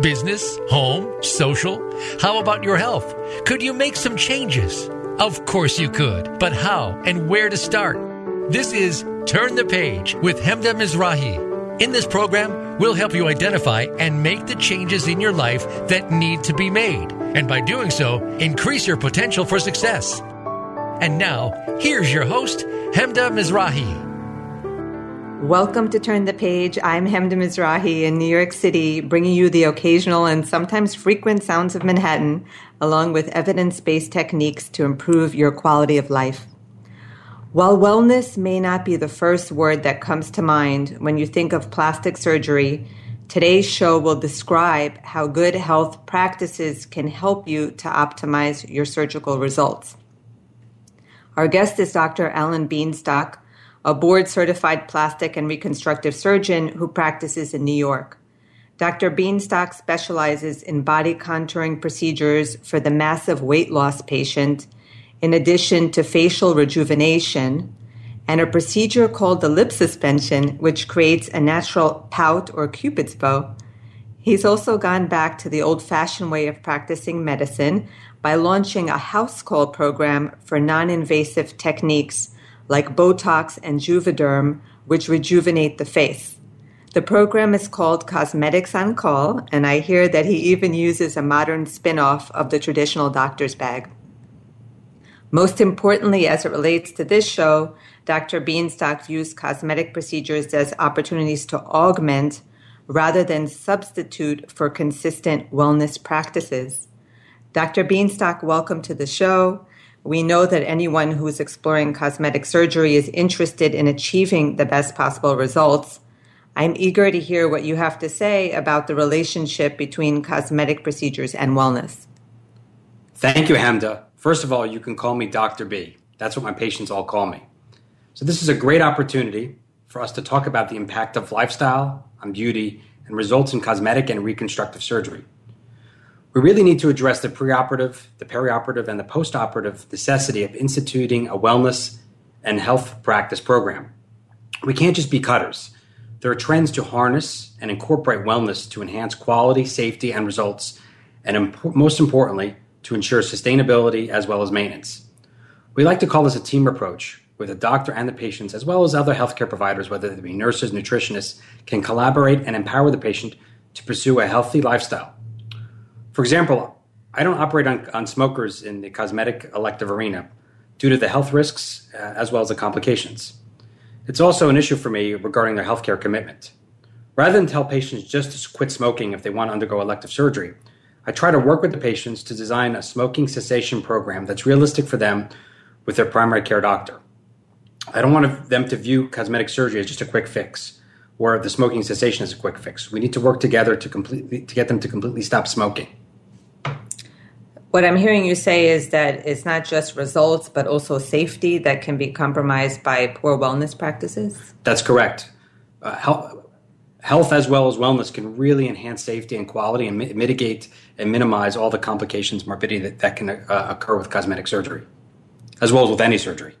Business, home, social? How about your health? Could you make some changes? Of course you could, but how and where to start? This is Turn the Page with Hemda Mizrahi. In this program, we'll help you identify and make the changes in your life that need to be made. And by doing so, increase your potential for success. And now, here's your host, Hemda Mizrahi. Welcome to Turn the Page. I'm Hemda Mizrahi in New York City, bringing you the occasional and sometimes frequent sounds of Manhattan, along with evidence based techniques to improve your quality of life. While wellness may not be the first word that comes to mind when you think of plastic surgery, today's show will describe how good health practices can help you to optimize your surgical results. Our guest is Dr. Alan Bienstock a board certified plastic and reconstructive surgeon who practices in New York. Dr. Bienstock specializes in body contouring procedures for the massive weight loss patient, in addition to facial rejuvenation, and a procedure called the lip suspension, which creates a natural pout or cupid's bow. He's also gone back to the old fashioned way of practicing medicine by launching a house call program for non invasive techniques like Botox and Juvederm, which rejuvenate the face. The program is called Cosmetics on Call, and I hear that he even uses a modern spin off of the traditional doctor's bag. Most importantly, as it relates to this show, Dr. Bienstock views cosmetic procedures as opportunities to augment rather than substitute for consistent wellness practices. Dr. Bienstock, welcome to the show. We know that anyone who is exploring cosmetic surgery is interested in achieving the best possible results. I'm eager to hear what you have to say about the relationship between cosmetic procedures and wellness. Thank you, Hamda. First of all, you can call me Dr. B. That's what my patients all call me. So, this is a great opportunity for us to talk about the impact of lifestyle on beauty and results in cosmetic and reconstructive surgery we really need to address the preoperative, the perioperative, and the postoperative necessity of instituting a wellness and health practice program. We can't just be cutters. There are trends to harness and incorporate wellness to enhance quality, safety, and results, and imp- most importantly, to ensure sustainability as well as maintenance. We like to call this a team approach, where the doctor and the patients, as well as other healthcare providers, whether they be nurses, nutritionists, can collaborate and empower the patient to pursue a healthy lifestyle. For example, I don't operate on, on smokers in the cosmetic elective arena due to the health risks uh, as well as the complications. It's also an issue for me regarding their healthcare commitment. Rather than tell patients just to quit smoking if they want to undergo elective surgery, I try to work with the patients to design a smoking cessation program that's realistic for them with their primary care doctor. I don't want them to view cosmetic surgery as just a quick fix or the smoking cessation as a quick fix. We need to work together to completely to get them to completely stop smoking. What I'm hearing you say is that it's not just results, but also safety that can be compromised by poor wellness practices? That's correct. Uh, health, health as well as wellness can really enhance safety and quality and mi- mitigate and minimize all the complications, morbidity that, that can uh, occur with cosmetic surgery, as well as with any surgery.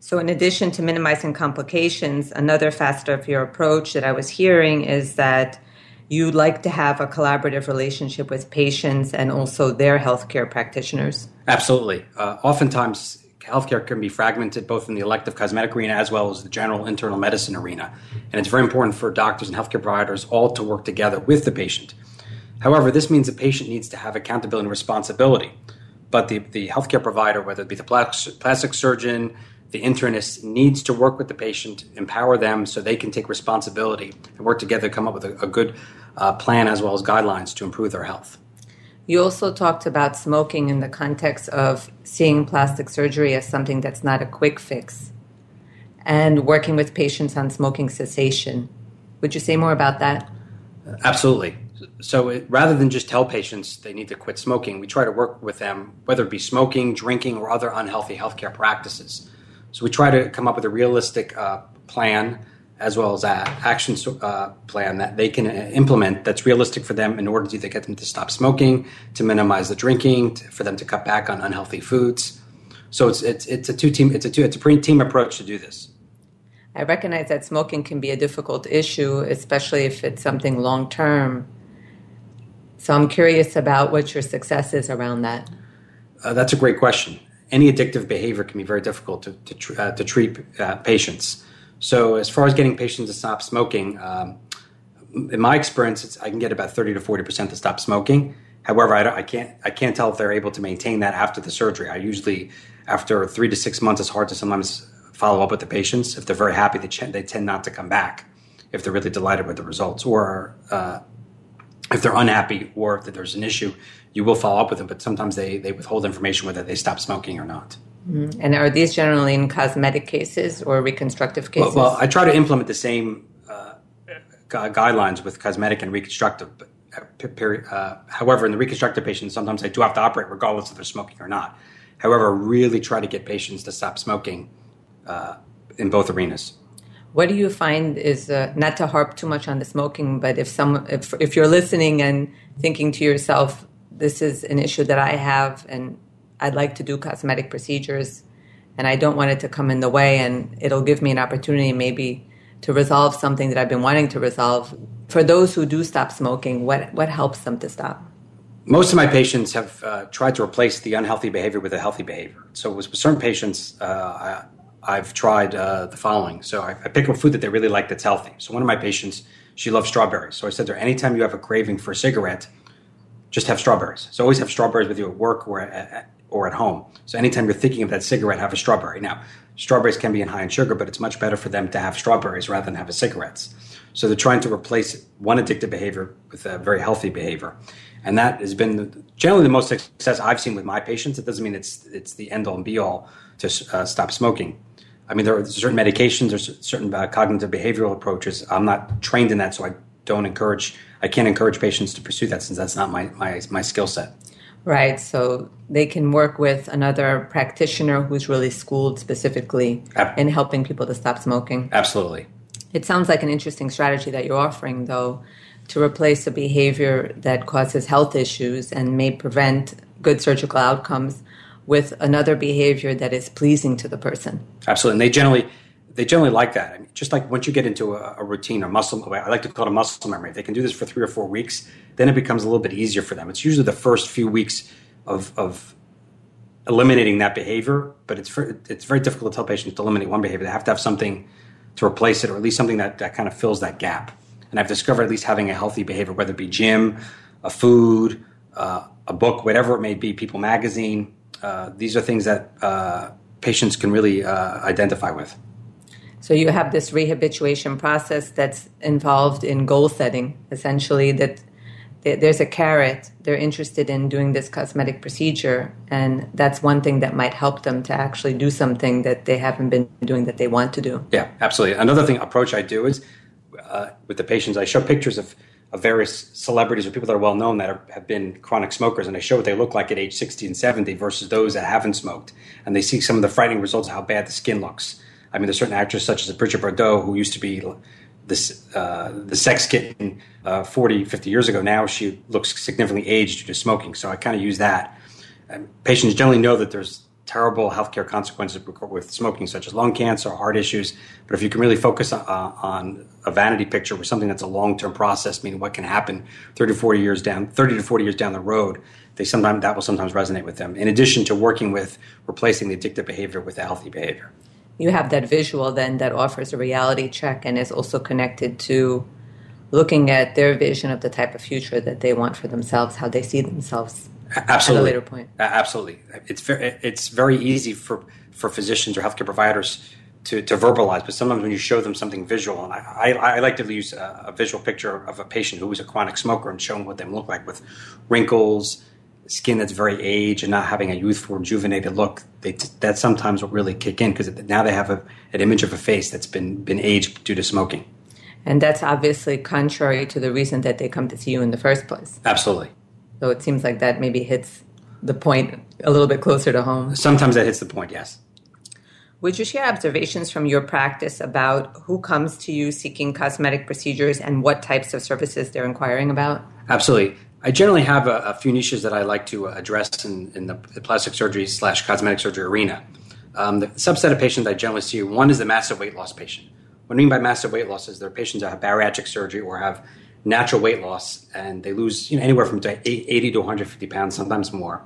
So, in addition to minimizing complications, another facet of your approach that I was hearing is that you like to have a collaborative relationship with patients and also their healthcare practitioners? Absolutely. Uh, oftentimes, healthcare can be fragmented both in the elective cosmetic arena as well as the general internal medicine arena. And it's very important for doctors and healthcare providers all to work together with the patient. However, this means the patient needs to have accountability and responsibility. But the, the healthcare provider, whether it be the plastic surgeon, the internist needs to work with the patient, empower them so they can take responsibility and work together to come up with a, a good uh, plan as well as guidelines to improve their health. You also talked about smoking in the context of seeing plastic surgery as something that's not a quick fix and working with patients on smoking cessation. Would you say more about that? Absolutely. So it, rather than just tell patients they need to quit smoking, we try to work with them, whether it be smoking, drinking, or other unhealthy healthcare practices. So we try to come up with a realistic uh, plan as well as an action uh, plan that they can uh, implement that's realistic for them in order to either get them to stop smoking, to minimize the drinking, to, for them to cut back on unhealthy foods. So it's it's it's a two team it's a two it's a pre team approach to do this. I recognize that smoking can be a difficult issue, especially if it's something long term. So I'm curious about what your success is around that. Uh, that's a great question. Any addictive behavior can be very difficult to to, tr- uh, to treat uh, patients. So, as far as getting patients to stop smoking, um, in my experience, I can get about thirty to forty percent to stop smoking. However, I, I, can't I can't tell if they're able to maintain that after the surgery. I usually, after three to six months, it's hard to sometimes follow up with the patients. If they're very happy, they, ch- they tend not to come back. If they're really delighted with the results, or uh, if they're unhappy, or if there's an issue, you will follow up with them. But sometimes they they withhold information whether they stop smoking or not. Mm-hmm. And are these generally in cosmetic cases or reconstructive cases? Well, well I try to implement the same uh, guidelines with cosmetic and reconstructive. But, uh, uh, however, in the reconstructive patients, sometimes I do have to operate regardless if they're smoking or not. However, really try to get patients to stop smoking uh, in both arenas. What do you find is uh, not to harp too much on the smoking, but if some if, if you're listening and thinking to yourself, this is an issue that I have, and I'd like to do cosmetic procedures and I don't want it to come in the way and it'll give me an opportunity maybe to resolve something that I've been wanting to resolve. For those who do stop smoking, what, what helps them to stop? Most of my patients have uh, tried to replace the unhealthy behavior with a healthy behavior. So with certain patients, uh, I, have tried uh, the following. So I, I pick a food that they really like that's healthy. So one of my patients, she loves strawberries. So I said to her, anytime you have a craving for a cigarette, just have strawberries. So always have strawberries with you at work or at, or at home. So anytime you're thinking of that cigarette, have a strawberry. Now, strawberries can be high in sugar, but it's much better for them to have strawberries rather than have cigarettes. So they're trying to replace one addictive behavior with a very healthy behavior. And that has been generally the most success I've seen with my patients. It doesn't mean it's it's the end all and be all to uh, stop smoking. I mean, there are certain medications, there's certain uh, cognitive behavioral approaches. I'm not trained in that, so I don't encourage. I can't encourage patients to pursue that since that's not my my, my skill set. Right. So they can work with another practitioner who's really schooled specifically Ab- in helping people to stop smoking. Absolutely. It sounds like an interesting strategy that you're offering, though, to replace a behavior that causes health issues and may prevent good surgical outcomes with another behavior that is pleasing to the person. Absolutely. And they generally they generally like that. I mean, just like once you get into a, a, routine or muscle, I like to call it a muscle memory. If they can do this for three or four weeks, then it becomes a little bit easier for them. It's usually the first few weeks of, of eliminating that behavior, but it's for, it's very difficult to tell patients to eliminate one behavior. They have to have something to replace it, or at least something that, that kind of fills that gap. And I've discovered at least having a healthy behavior, whether it be gym, a food, uh, a book, whatever it may be, People Magazine. Uh, these are things that uh, patients can really uh, identify with. So you have this rehabilitation process that's involved in goal setting, essentially that there's a carrot. They're interested in doing this cosmetic procedure, and that's one thing that might help them to actually do something that they haven't been doing that they want to do. Yeah, absolutely. Another thing approach I do is uh, with the patients, I show pictures of, of various celebrities or people that are well known that are, have been chronic smokers, and I show what they look like at age 60 and 70 versus those that haven't smoked, and they see some of the frightening results of how bad the skin looks I mean, there's certain actors such as Brigitte Bardot who used to be this uh, the sex kitten uh, 40, 50 years ago. Now she looks significantly aged due to smoking. So I kind of use that. And patients generally know that there's terrible healthcare consequences with smoking, such as lung cancer, heart issues. But if you can really focus on, uh, on a vanity picture with something that's a long-term process, meaning what can happen 30 to 40 years down, 30 to 40 years down the road, they sometimes that will sometimes resonate with them. In addition to working with replacing the addictive behavior with a healthy behavior you have that visual then that offers a reality check and is also connected to looking at their vision of the type of future that they want for themselves, how they see themselves absolutely. at a later point. Absolutely, it's very it's very easy for for physicians or healthcare providers to, to verbalize, but sometimes when you show them something visual, and I, I, I like to use a, a, visual picture of a patient who was a chronic smoker and show them what they look like with wrinkles skin that's very aged and not having a youthful, rejuvenated look, they, that sometimes will really kick in because now they have a, an image of a face that's been, been aged due to smoking. And that's obviously contrary to the reason that they come to see you in the first place. Absolutely. So it seems like that maybe hits the point a little bit closer to home. Sometimes that hits the point, yes. Would you share observations from your practice about who comes to you seeking cosmetic procedures and what types of services they're inquiring about? Absolutely. I generally have a, a few niches that I like to address in, in the plastic surgery slash cosmetic surgery arena. Um, the subset of patients I generally see one is the massive weight loss patient. What I mean by massive weight loss is there are patients that have bariatric surgery or have natural weight loss and they lose you know, anywhere from 80 to 150 pounds, sometimes more.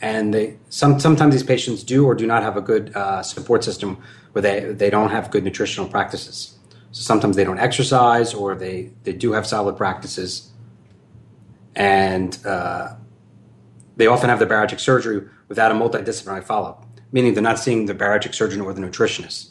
And they, some, sometimes these patients do or do not have a good uh, support system where they, they don't have good nutritional practices. So sometimes they don't exercise or they, they do have solid practices. And uh, they often have the bariatric surgery without a multidisciplinary follow up, meaning they're not seeing the bariatric surgeon or the nutritionist.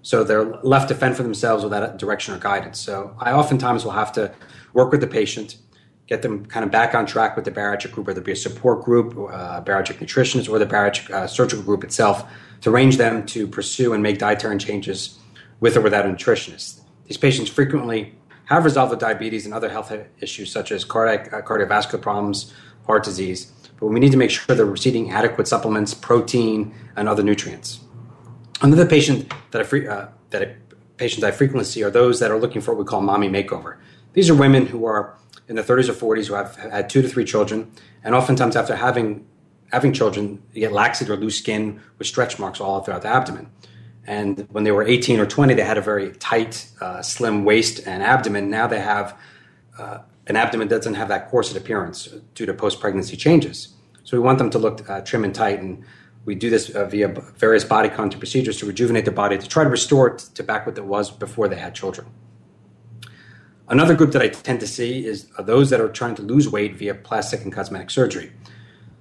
So they're left to fend for themselves without direction or guidance. So I oftentimes will have to work with the patient, get them kind of back on track with the bariatric group, whether it be a support group, uh, bariatric nutritionist, or the bariatric uh, surgical group itself, to arrange them to pursue and make dietary changes with or without a nutritionist. These patients frequently have resolved with diabetes and other health issues such as cardiac, uh, cardiovascular problems, heart disease, but we need to make sure they're receiving adequate supplements, protein, and other nutrients. Another patient that I, free, uh, that I, patients I frequently see are those that are looking for what we call mommy makeover. These are women who are in their 30s or 40s who have had two to three children, and oftentimes after having having children, you get laxity or loose skin with stretch marks all throughout the abdomen. And when they were 18 or 20, they had a very tight, uh, slim waist and abdomen. Now they have uh, an abdomen that doesn't have that corset appearance due to post pregnancy changes. So we want them to look uh, trim and tight and we do this uh, via various body contour procedures to rejuvenate the body to try to restore it to back what it was before they had children. Another group that I tend to see is those that are trying to lose weight via plastic and cosmetic surgery.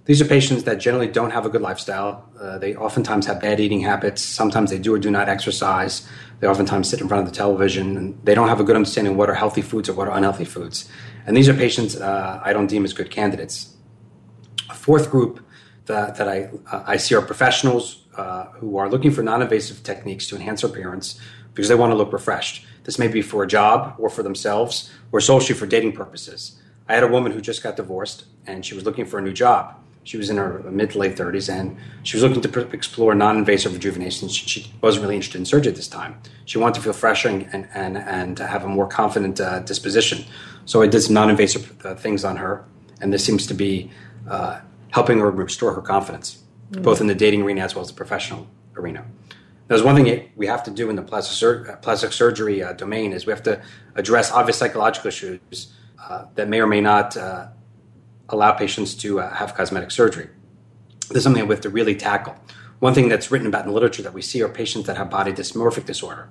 These are patients that generally don't have a good lifestyle. Uh, they oftentimes have bad eating habits. Sometimes they do or do not exercise. They oftentimes sit in front of the television and they don't have a good understanding of what are healthy foods or what are unhealthy foods. And these are patients uh, I don't deem as good candidates. A fourth group that, that I, uh, I see are professionals uh, who are looking for non invasive techniques to enhance their appearance because they want to look refreshed. This may be for a job or for themselves or socially for dating purposes. I had a woman who just got divorced and she was looking for a new job. She was in her mid to late 30s and she was looking to explore non invasive rejuvenation. She, she, wasn't really interested in surgery at this time. She wanted to feel fresher and, and, and, and have a more confident uh, disposition. So I did some non invasive uh, things on her, and this seems to be uh, helping her restore her confidence, mm-hmm. both in the dating arena as well as the professional arena. There's one thing we have to do in the plastic, sur- uh, plastic surgery uh, domain is we have to address obvious psychological issues uh, that may or may not uh, allow patients to uh, have cosmetic surgery. This is something that we have to really tackle. One thing that's written about in the literature that we see are patients that have body dysmorphic disorder.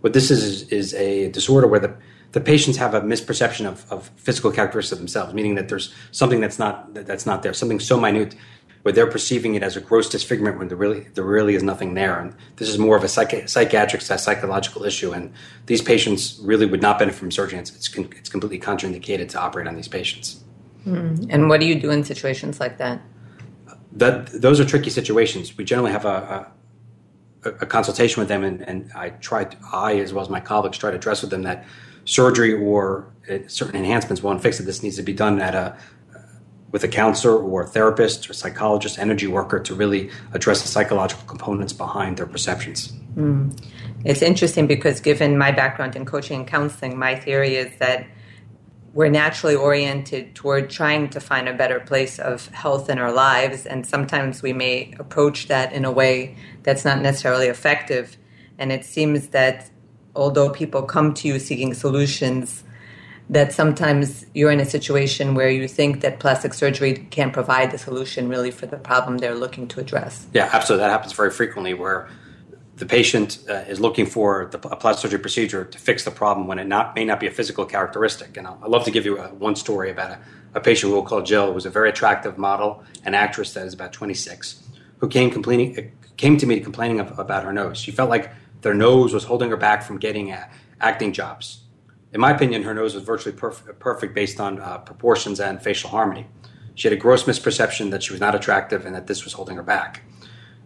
What this is is, a disorder where the the patients have a misperception of, of physical characteristics of themselves, meaning that there's something that's not that's not there, something so minute where they're perceiving it as a gross disfigurement when there really there really is nothing there. And this is more of a psych- psychiatric psychological issue. And these patients really would not benefit from surgery. It's it's, it's completely contraindicated to operate on these patients. Mm. And what do you do in situations like that? That those are tricky situations. We generally have a, a, a consultation with them, and, and I try to, I as well as my colleagues try to address with them that surgery or uh, certain enhancements won't fix it. This needs to be done at a with a counselor or a therapist or psychologist, energy worker to really address the psychological components behind their perceptions. Mm. It's interesting because, given my background in coaching and counseling, my theory is that we're naturally oriented toward trying to find a better place of health in our lives, and sometimes we may approach that in a way that's not necessarily effective. And it seems that although people come to you seeking solutions, that sometimes you're in a situation where you think that plastic surgery can provide the solution really for the problem they're looking to address. Yeah, absolutely. That happens very frequently where the patient uh, is looking for the, a plastic surgery procedure to fix the problem when it not, may not be a physical characteristic. And I'd love to give you a, one story about a, a patient we'll call Jill, who's a very attractive model and actress that is about 26, who came complaining, came to me complaining of, about her nose. She felt like their nose was holding her back from getting uh, acting jobs. In my opinion, her nose was virtually perf- perfect based on uh, proportions and facial harmony. She had a gross misperception that she was not attractive and that this was holding her back.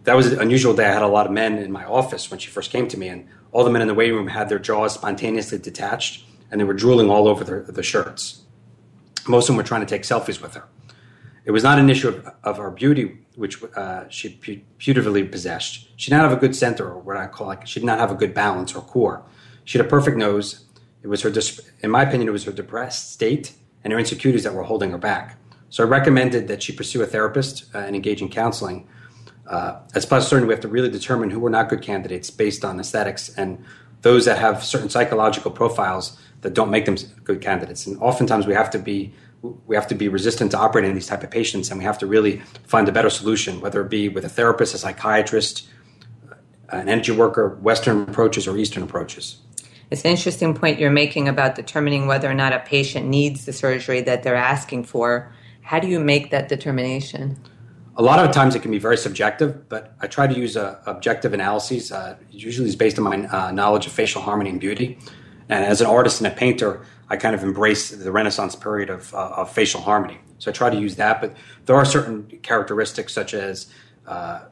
That was an unusual day. I had a lot of men in my office when she first came to me, and all the men in the waiting room had their jaws spontaneously detached and they were drooling all over their, their shirts. Most of them were trying to take selfies with her. It was not an issue of, of her beauty, which uh, she beautifully possessed. She did not have a good center, or what I call like, she did not have a good balance or core. She had a perfect nose. It was her, in my opinion, it was her depressed state and her insecurities that were holding her back. So I recommended that she pursue a therapist uh, and engage in counseling. Uh, as plus, certainly, we have to really determine who are not good candidates based on aesthetics and those that have certain psychological profiles that don't make them good candidates. And oftentimes, we have to be we have to be resistant to operating these type of patients, and we have to really find a better solution, whether it be with a therapist, a psychiatrist, an energy worker, Western approaches or Eastern approaches. It's an interesting point you're making about determining whether or not a patient needs the surgery that they're asking for. How do you make that determination? A lot of times it can be very subjective, but I try to use uh, objective analyses. Uh, usually it's based on my uh, knowledge of facial harmony and beauty. And as an artist and a painter, I kind of embrace the Renaissance period of, uh, of facial harmony. So I try to use that, but there are certain characteristics such as uh,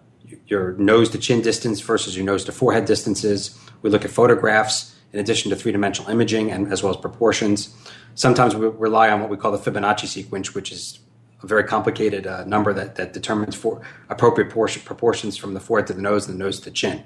your nose to chin distance versus your nose to forehead distances. We look at photographs in addition to three dimensional imaging and as well as proportions. Sometimes we rely on what we call the Fibonacci sequence, which is a very complicated uh, number that, that determines for appropriate portion, proportions from the forehead to the nose and the nose to the chin.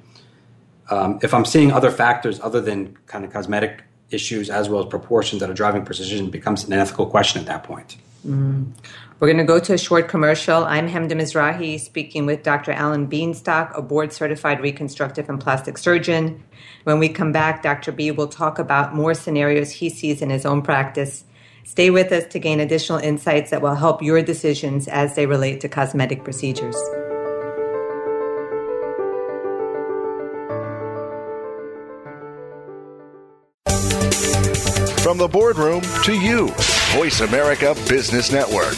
Um, if I'm seeing other factors other than kind of cosmetic issues as well as proportions that are driving precision, becomes an ethical question at that point. Mm. We're going to go to a short commercial. I'm Hemda Mizrahi speaking with Dr. Alan Bienstock, a board certified reconstructive and plastic surgeon. When we come back, Dr. B will talk about more scenarios he sees in his own practice. Stay with us to gain additional insights that will help your decisions as they relate to cosmetic procedures. From the boardroom to you, Voice America Business Network.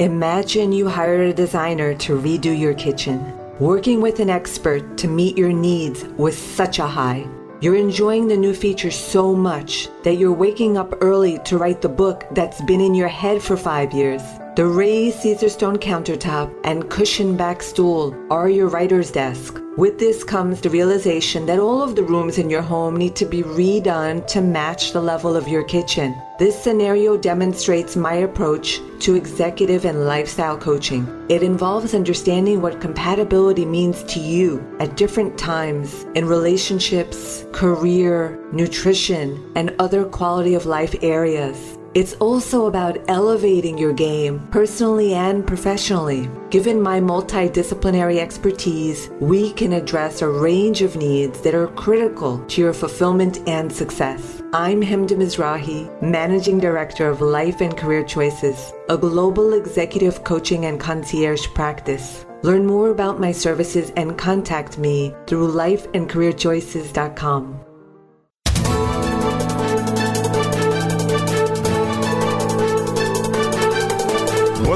Imagine you hired a designer to redo your kitchen. Working with an expert to meet your needs was such a high. You're enjoying the new feature so much that you're waking up early to write the book that's been in your head for five years. The raised Caesarstone countertop and cushion back stool are your writer's desk. With this comes the realization that all of the rooms in your home need to be redone to match the level of your kitchen. This scenario demonstrates my approach to executive and lifestyle coaching. It involves understanding what compatibility means to you at different times in relationships, career, nutrition, and other quality of life areas. It's also about elevating your game personally and professionally. Given my multidisciplinary expertise, we can address a range of needs that are critical to your fulfillment and success. I'm Hemda Mizrahi, Managing Director of Life and Career Choices, a global executive coaching and concierge practice. Learn more about my services and contact me through lifeandcareerchoices.com.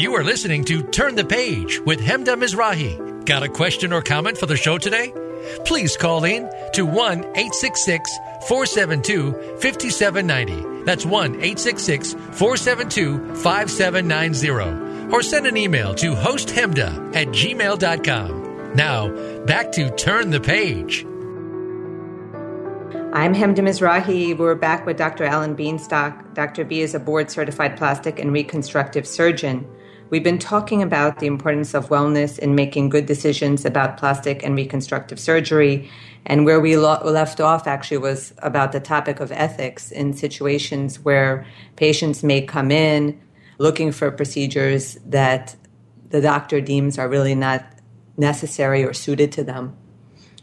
You are listening to Turn the Page with Hemda Mizrahi. Got a question or comment for the show today? Please call in to 1 866 472 5790. That's 1 866 472 5790. Or send an email to hosthemda at gmail.com. Now, back to Turn the Page. I'm Hemda Mizrahi. We're back with Dr. Alan Bienstock. Dr. B is a board certified plastic and reconstructive surgeon. We've been talking about the importance of wellness in making good decisions about plastic and reconstructive surgery. And where we lo- left off actually was about the topic of ethics in situations where patients may come in looking for procedures that the doctor deems are really not necessary or suited to them.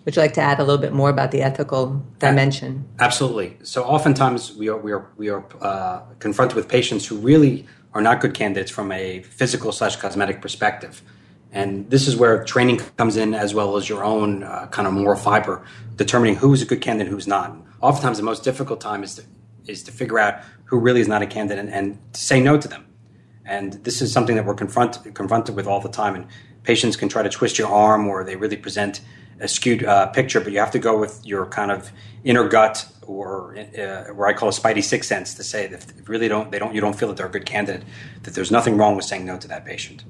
Would you like to add a little bit more about the ethical dimension? Absolutely. So, oftentimes we are we are we are uh, confronted with patients who really are not good candidates from a physical slash cosmetic perspective. And this is where training comes in as well as your own uh, kind of moral fiber, determining who's a good candidate and who's not. Oftentimes, the most difficult time is to, is to figure out who really is not a candidate and, and say no to them. And this is something that we're confront, confronted with all the time. And patients can try to twist your arm or they really present a skewed uh, picture, but you have to go with your kind of inner gut or uh, where I call a spidey sixth sense to say that if really don't they don't you don't feel that they're a good candidate, that there's nothing wrong with saying no to that patient.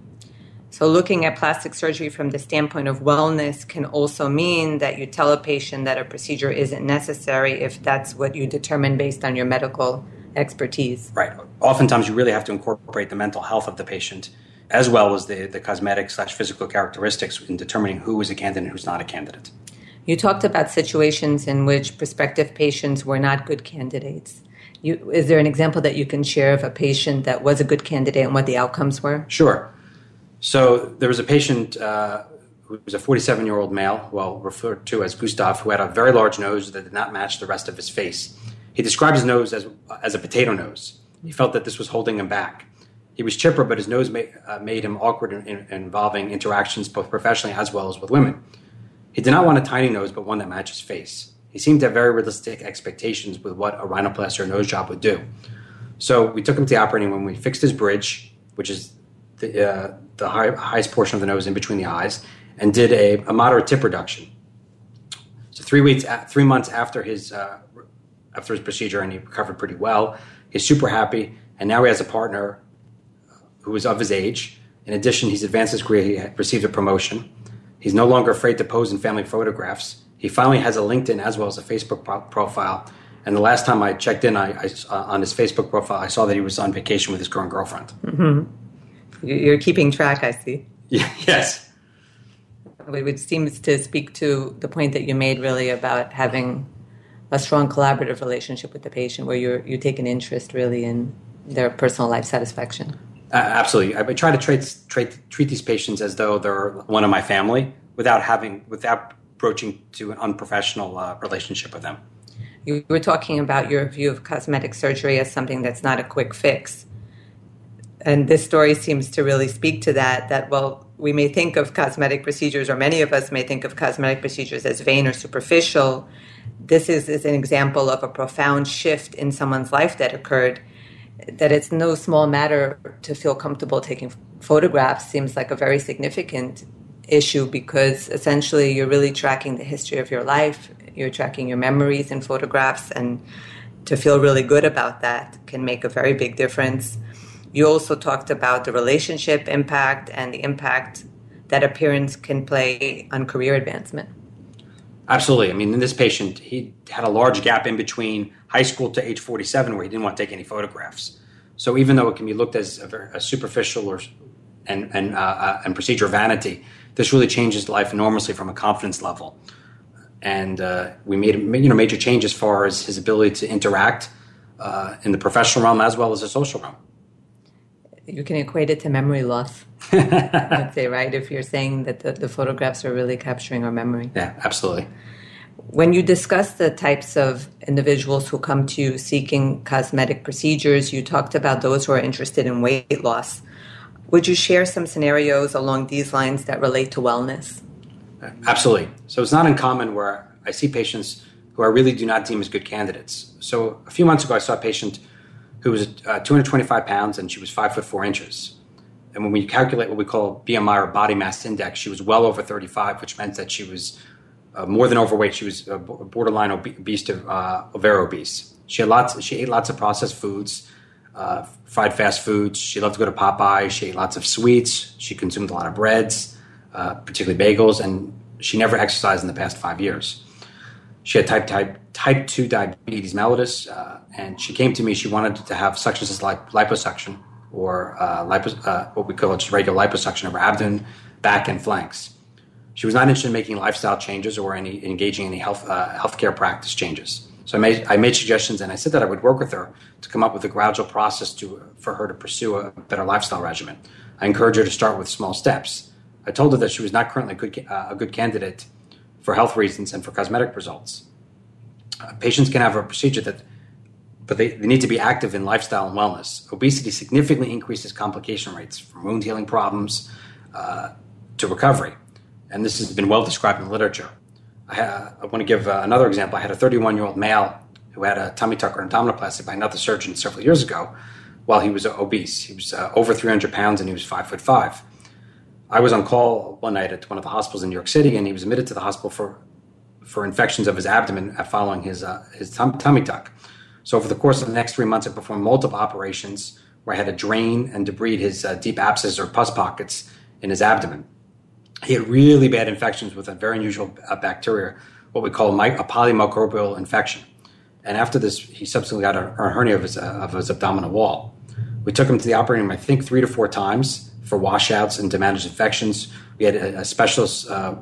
So, looking at plastic surgery from the standpoint of wellness can also mean that you tell a patient that a procedure isn't necessary if that's what you determine based on your medical expertise. Right. Oftentimes, you really have to incorporate the mental health of the patient as well as the, the cosmetic slash physical characteristics in determining who is a candidate and who's not a candidate. You talked about situations in which prospective patients were not good candidates. You, is there an example that you can share of a patient that was a good candidate and what the outcomes were? Sure. So there was a patient uh, who was a 47 year old male, well referred to as Gustav, who had a very large nose that did not match the rest of his face. He described his nose as, as a potato nose. He felt that this was holding him back. He was chipper, but his nose made, uh, made him awkward in, in, involving interactions both professionally as well as with women. He did not want a tiny nose, but one that matched his face. He seemed to have very realistic expectations with what a rhinoplasty or nose job would do. So we took him to the operating room. We fixed his bridge, which is the, uh, the high, highest portion of the nose in between the eyes, and did a, a moderate tip reduction. So three weeks, three months after his uh, after his procedure, and he recovered pretty well. He's super happy, and now he has a partner who is of his age. In addition, he's advanced his career. He received a promotion. He's no longer afraid to pose in family photographs. He finally has a LinkedIn as well as a Facebook pro- profile. And the last time I checked in I, I uh, on his Facebook profile, I saw that he was on vacation with his current girlfriend. Mm-hmm. You're keeping track, I see. Yeah, yes. Which seems to speak to the point that you made, really, about having a strong collaborative relationship with the patient, where you you take an interest, really, in their personal life satisfaction. Uh, absolutely. I, try to treat, treat, treat these patients as though they're one of my family without having, without broaching to an unprofessional uh, relationship with them. You were talking about your view of cosmetic surgery as something that's not a quick fix. And this story seems to really speak to that, that, well, we may think of cosmetic procedures, or many of us may think of cosmetic procedures as vain or superficial. This is, is an example of a profound shift in someone's life that occurred that it's no small matter to feel comfortable taking photographs seems like a very significant issue because essentially you're really tracking the history of your life, you're tracking your memories in photographs, and to feel really good about that can make a very big difference. You also talked about the relationship impact and the impact that appearance can play on career advancement. Absolutely. I mean, in this patient, he had a large gap in between high school to age 47 where he didn't want to take any photographs. So even though it can be looked as a, a superficial or and and uh, uh, and procedure vanity, this really changes life enormously from a confidence level. And uh, we made you know major change as far as his ability to interact uh, in the professional realm as well as the social realm. You can equate it to memory loss. I'd say, right? If you're saying that the, the photographs are really capturing our memory. Yeah, absolutely. When you discuss the types of individuals who come to you seeking cosmetic procedures, you talked about those who are interested in weight loss. Would you share some scenarios along these lines that relate to wellness? Absolutely. So it's not uncommon where I see patients who I really do not deem as good candidates. So a few months ago, I saw a patient who was uh, 225 pounds and she was five foot four inches. And when we calculate what we call BMI or body mass index, she was well over 35, which meant that she was uh, more than overweight. She was uh, borderline obese to uh, very obese. She had lots. She ate lots of processed foods, uh, fried fast foods. She loved to go to Popeye. She ate lots of sweets. She consumed a lot of breads, uh, particularly bagels, and she never exercised in the past five years. She had type type type two diabetes mellitus, uh, and she came to me. She wanted to have suction like liposuction or lipos, what we call just regular liposuction of her abdomen, back, and flanks she was not interested in making lifestyle changes or any engaging in any health uh, healthcare practice changes. So I made I made suggestions, and I said that I would work with her to come up with a gradual process to for her to pursue a better lifestyle regimen. I encouraged her to start with small steps. I told her that she was not currently a good, uh, a good candidate for health reasons and for cosmetic results. Uh, patients can have a procedure that, but they, they need to be active in lifestyle and wellness. Obesity significantly increases complication rates from wound healing problems, uh, to recovery. And this has been well described in the literature. I, I want to give uh, another example. I had a 31 year old male who had a tummy tuck or abdominoplasty by another surgeon several years ago while he was obese. He was uh, over 300 pounds and he was five foot five. I was on call one night at one of the hospitals in New York City, and he was admitted to the hospital for for infections of his abdomen following his uh, his tum- tummy tuck. So over the course of the next three months, I performed multiple operations where I had to drain and debride his uh, deep abscesses or pus pockets in his abdomen. He had really bad infections with a very unusual uh, bacteria, what we call a polymicrobial infection. And after this, he subsequently got a, a hernia of his, uh, of his abdominal wall. We took him to the operating room, I think, three to four times for washouts and to manage infections. We had a, a specialist uh,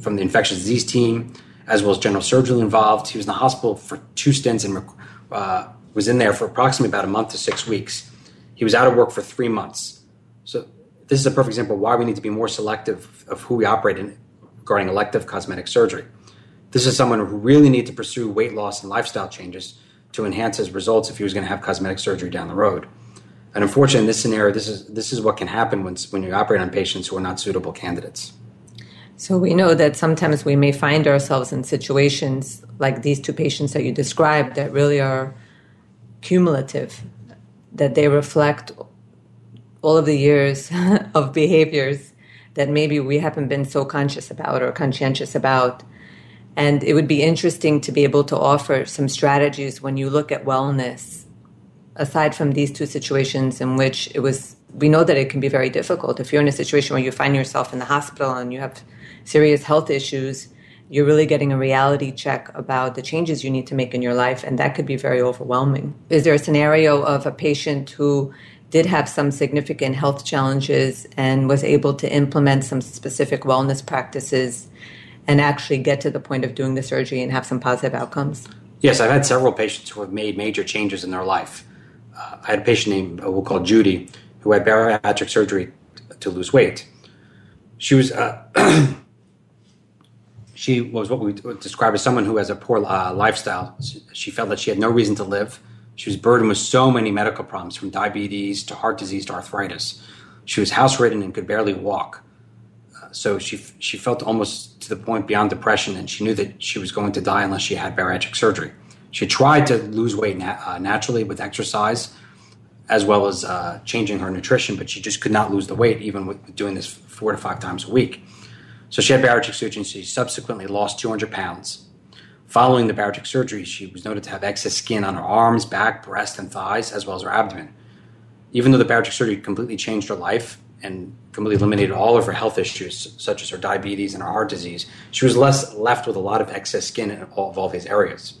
from the infectious disease team, as well as general surgery involved. He was in the hospital for two stints and uh, was in there for approximately about a month to six weeks. He was out of work for three months. So this is a perfect example why we need to be more selective of who we operate in regarding elective cosmetic surgery. This is someone who really needs to pursue weight loss and lifestyle changes to enhance his results if he was going to have cosmetic surgery down the road. And unfortunately, in this scenario, this is this is what can happen when when you operate on patients who are not suitable candidates. So we know that sometimes we may find ourselves in situations like these two patients that you described that really are cumulative, that they reflect all of the years of behaviors that maybe we haven't been so conscious about or conscientious about. And it would be interesting to be able to offer some strategies when you look at wellness, aside from these two situations in which it was, we know that it can be very difficult. If you're in a situation where you find yourself in the hospital and you have serious health issues, you're really getting a reality check about the changes you need to make in your life, and that could be very overwhelming. Is there a scenario of a patient who did have some significant health challenges and was able to implement some specific wellness practices and actually get to the point of doing the surgery and have some positive outcomes? Yes, I've had several patients who have made major changes in their life. Uh, I had a patient named, uh, we'll call Judy, who had bariatric surgery to lose weight. She was, uh, she was what we would describe as someone who has a poor uh, lifestyle. She felt that she had no reason to live she was burdened with so many medical problems, from diabetes to heart disease to arthritis. She was house ridden and could barely walk. Uh, so she she felt almost to the point beyond depression, and she knew that she was going to die unless she had bariatric surgery. She tried to lose weight na- uh, naturally with exercise, as well as uh, changing her nutrition, but she just could not lose the weight, even with doing this four to five times a week. So she had bariatric surgery, and she subsequently lost 200 pounds Following the bariatric surgery, she was noted to have excess skin on her arms, back, breast, and thighs, as well as her abdomen. Even though the bariatric surgery completely changed her life and completely eliminated all of her health issues, such as her diabetes and her heart disease, she was less left with a lot of excess skin in all of all these areas.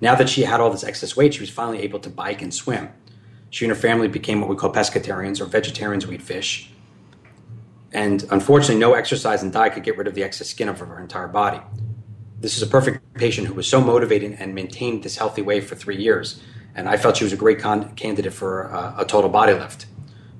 Now that she had all this excess weight, she was finally able to bike and swim. She and her family became what we call pescatarians or vegetarians who eat fish. And unfortunately, no exercise and diet could get rid of the excess skin of her entire body this is a perfect patient who was so motivated and maintained this healthy way for three years. And I felt she was a great con- candidate for uh, a total body lift.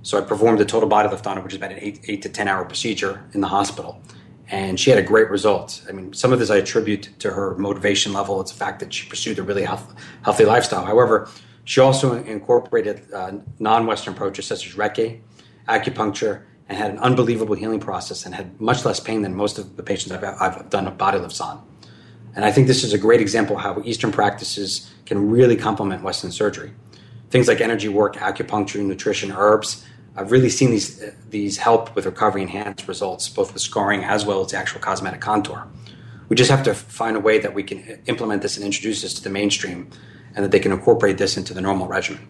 So I performed a total body lift on her, which is about an eight, eight to 10 hour procedure in the hospital. And she had a great result. I mean, some of this I attribute to her motivation level. It's the fact that she pursued a really health, healthy lifestyle. However, she also incorporated uh, non Western approaches such as Reiki, acupuncture, and had an unbelievable healing process and had much less pain than most of the patients I've, I've done body lifts on. And I think this is a great example of how Eastern practices can really complement Western surgery. Things like energy work, acupuncture, nutrition, herbs. I've really seen these these help with recovery enhanced results, both with scarring as well as the actual cosmetic contour. We just have to find a way that we can implement this and introduce this to the mainstream, and that they can incorporate this into the normal regimen.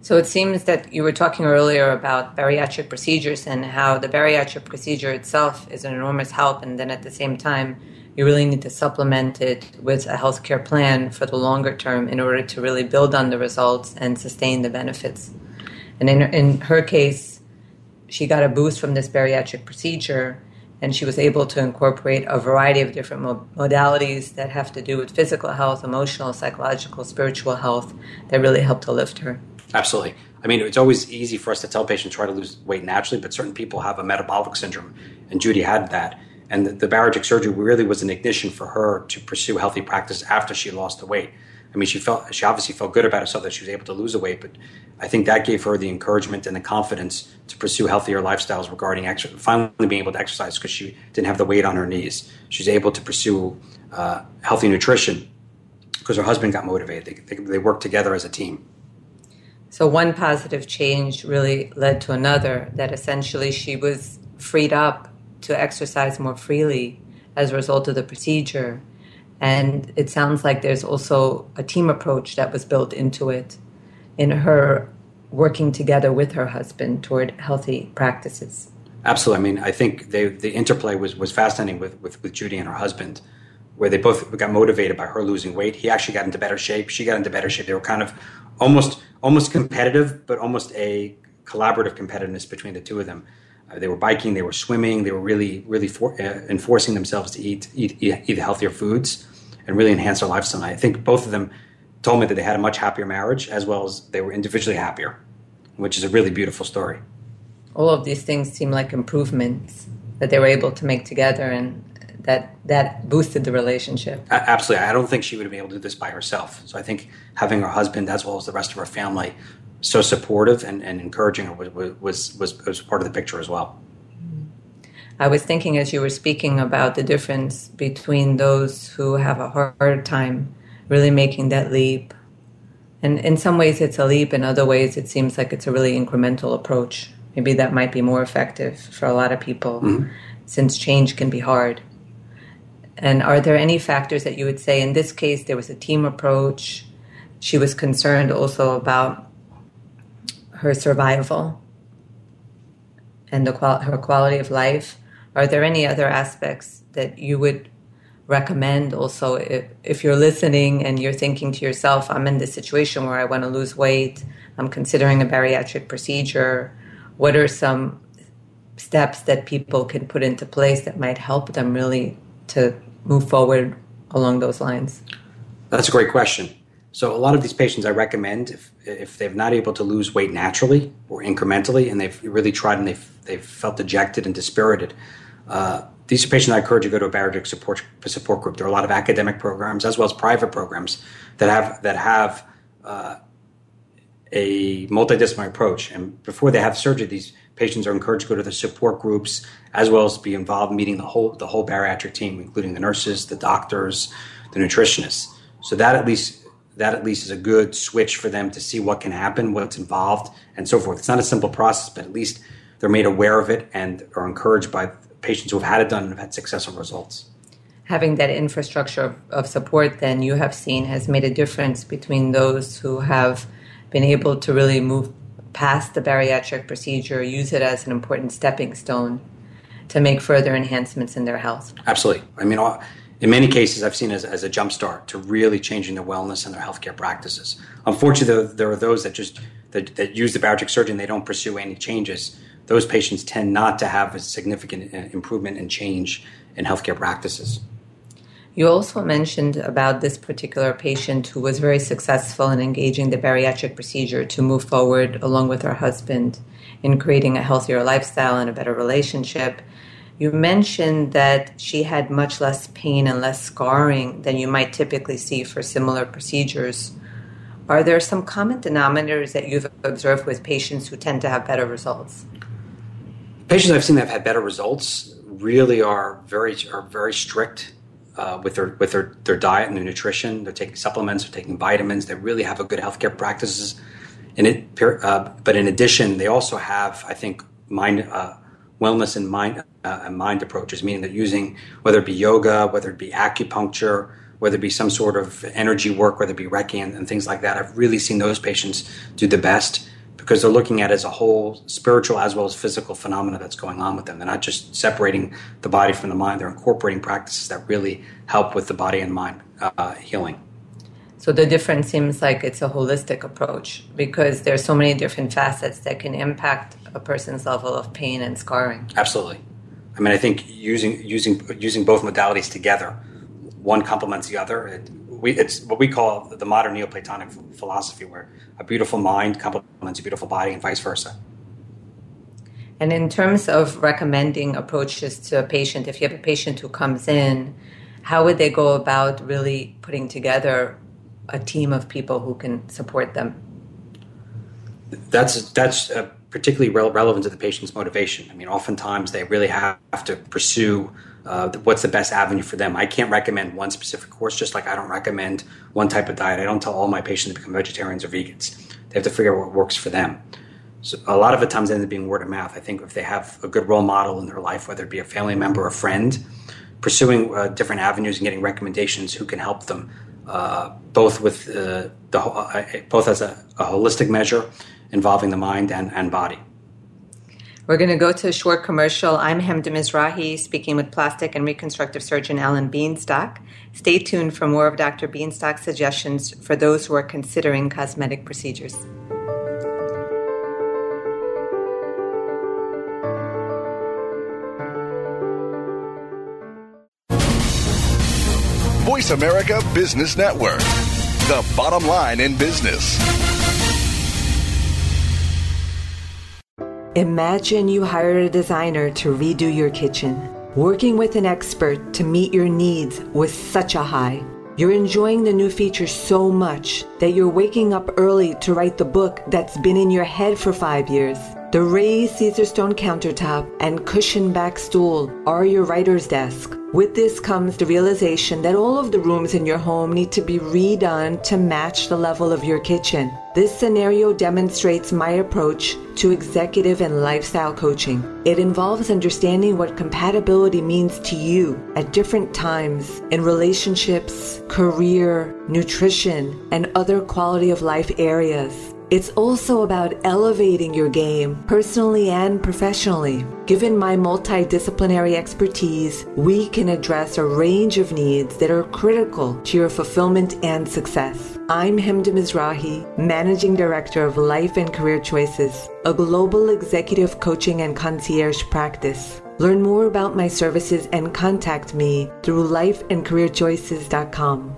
So it seems that you were talking earlier about bariatric procedures and how the bariatric procedure itself is an enormous help, and then at the same time, you really need to supplement it with a healthcare plan for the longer term in order to really build on the results and sustain the benefits. And in, in her case, she got a boost from this bariatric procedure and she was able to incorporate a variety of different modalities that have to do with physical health, emotional, psychological, spiritual health that really helped to lift her. Absolutely. I mean, it's always easy for us to tell patients try to lose weight naturally, but certain people have a metabolic syndrome, and Judy had that. And the, the bariatric surgery really was an ignition for her to pursue healthy practice after she lost the weight. I mean, she felt she obviously felt good about herself that she was able to lose the weight, but I think that gave her the encouragement and the confidence to pursue healthier lifestyles regarding exercise, finally being able to exercise because she didn't have the weight on her knees. She's able to pursue uh, healthy nutrition because her husband got motivated. They, they, they worked together as a team. So one positive change really led to another. That essentially she was freed up to exercise more freely as a result of the procedure and it sounds like there's also a team approach that was built into it in her working together with her husband toward healthy practices. Absolutely. I mean, I think they, the interplay was, was fascinating with, with, with Judy and her husband, where they both got motivated by her losing weight. He actually got into better shape. She got into better shape. They were kind of almost almost competitive, but almost a collaborative competitiveness between the two of them. Uh, they were biking, they were swimming, they were really, really for, uh, enforcing themselves to eat, eat, eat healthier foods and really enhance their lifestyle. I think both of them told me that they had a much happier marriage as well as they were individually happier, which is a really beautiful story. All of these things seem like improvements that they were able to make together and that that boosted the relationship. Absolutely. I don't think she would have been able to do this by herself. So I think having her husband as well as the rest of her family so supportive and, and encouraging was, was, was, was part of the picture as well. I was thinking as you were speaking about the difference between those who have a hard time really making that leap. And in some ways it's a leap, in other ways it seems like it's a really incremental approach. Maybe that might be more effective for a lot of people mm-hmm. since change can be hard. And are there any factors that you would say in this case there was a team approach? She was concerned also about her survival and the qual- her quality of life are there any other aspects that you would recommend also if, if you're listening and you're thinking to yourself, I'm in this situation where I want to lose weight, I'm considering a bariatric procedure, what are some steps that people can put into place that might help them really to move forward along those lines? That's a great question. So a lot of these patients I recommend if if they're not able to lose weight naturally or incrementally and they've really tried and they've they've felt dejected and dispirited, uh, these are patients I encourage you to go to a bariatric support support group. There are a lot of academic programs as well as private programs that have that have uh, a multidisciplinary approach. And before they have surgery, these patients are encouraged to go to the support groups as well as be involved meeting the whole the whole bariatric team, including the nurses, the doctors, the nutritionists. So that at least that at least is a good switch for them to see what can happen, what's involved, and so forth. It's not a simple process, but at least they're made aware of it and are encouraged by patients who have had it done and have had successful results. Having that infrastructure of support, then you have seen, has made a difference between those who have been able to really move past the bariatric procedure, use it as an important stepping stone to make further enhancements in their health. Absolutely. I mean, in many cases, I've seen as, as a jumpstart to really changing their wellness and their healthcare practices. Unfortunately, there, are those that just that, that use the bariatric surgery and they don't pursue any changes those patients tend not to have a significant uh, improvement and change in healthcare practices. You also mentioned about this particular patient who was very successful in engaging the bariatric procedure to move forward along with her husband in creating a healthier lifestyle and a better relationship. You mentioned that she had much less pain and less scarring than you might typically see for similar procedures. Are there some common denominators that you've observed with patients who tend to have better results? patients I've seen that have had better results really are very are very strict uh, with their with their, their diet and their nutrition. They're taking supplements, they're taking vitamins. They really have a good healthcare practices. In it, uh, but in addition, they also have, I think, mind uh, wellness and mind uh, and mind approaches, meaning they're using whether it be yoga, whether it be acupuncture, whether it be some sort of energy work, whether it be Reiki and, and things like that. I've really seen those patients do the best because they're looking at it as a whole spiritual as well as physical phenomena that's going on with them. They're not just separating the body from the mind, they're incorporating practices that really help with the body and mind uh, healing. So the difference seems like it's a holistic approach because there's so many different facets that can impact a person's level of pain and scarring. Absolutely. I mean, I think using using using both modalities together, one complements the other. It, we, it's what we call the modern Neoplatonic philosophy, where a beautiful mind complements a beautiful body, and vice versa. And in terms of recommending approaches to a patient, if you have a patient who comes in, how would they go about really putting together a team of people who can support them? That's that's uh, particularly re- relevant to the patient's motivation. I mean, oftentimes they really have to pursue uh, what's the best avenue for them. I can't recommend one specific course, just like I don't recommend one type of diet. I don't tell all my patients to become vegetarians or vegans. They have to figure out what works for them. So a lot of the times it ends up being word of mouth. I think if they have a good role model in their life, whether it be a family member or a friend, pursuing uh, different avenues and getting recommendations who can help them, uh, both with uh, the uh, both as a, a, holistic measure involving the mind and, and body. We're going to go to a short commercial. I'm Hemda Mizrahi, speaking with plastic and reconstructive surgeon Alan Bienstock. Stay tuned for more of Dr. Bienstock's suggestions for those who are considering cosmetic procedures. Voice America Business Network, the bottom line in business. Imagine you hired a designer to redo your kitchen, working with an expert to meet your needs with such a high. You're enjoying the new features so much that you're waking up early to write the book that's been in your head for five years. The raised Caesarstone countertop and cushion back stool are your writer's desk. With this comes the realization that all of the rooms in your home need to be redone to match the level of your kitchen. This scenario demonstrates my approach to executive and lifestyle coaching. It involves understanding what compatibility means to you at different times in relationships, career, nutrition, and other quality of life areas. It's also about elevating your game personally and professionally. Given my multidisciplinary expertise, we can address a range of needs that are critical to your fulfillment and success. I'm Hemda Mizrahi, Managing Director of Life and Career Choices, a global executive coaching and concierge practice. Learn more about my services and contact me through lifeandcareerchoices.com.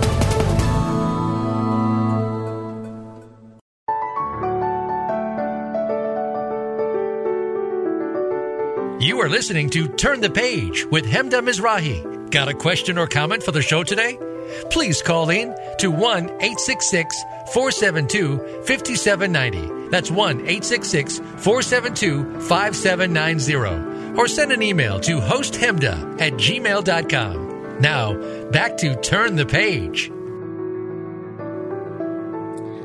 You are listening to Turn the Page with Hemda Mizrahi. Got a question or comment for the show today? Please call in to 1 866 472 5790. That's 1 866 472 5790. Or send an email to hosthemda at gmail.com. Now, back to Turn the Page.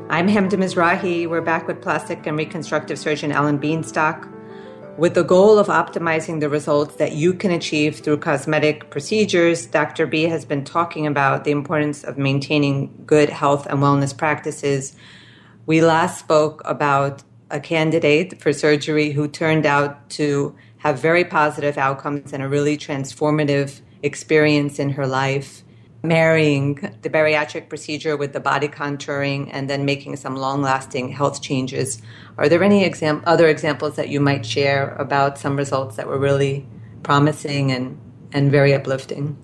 I'm Hemda Mizrahi. We're back with plastic and reconstructive surgeon Alan Bienstock with the goal of optimizing the results that you can achieve through cosmetic procedures, Dr. B has been talking about the importance of maintaining good health and wellness practices. We last spoke about a candidate for surgery who turned out to have very positive outcomes and a really transformative experience in her life marrying the bariatric procedure with the body contouring and then making some long lasting health changes. Are there any exam- other examples that you might share about some results that were really promising and, and very uplifting?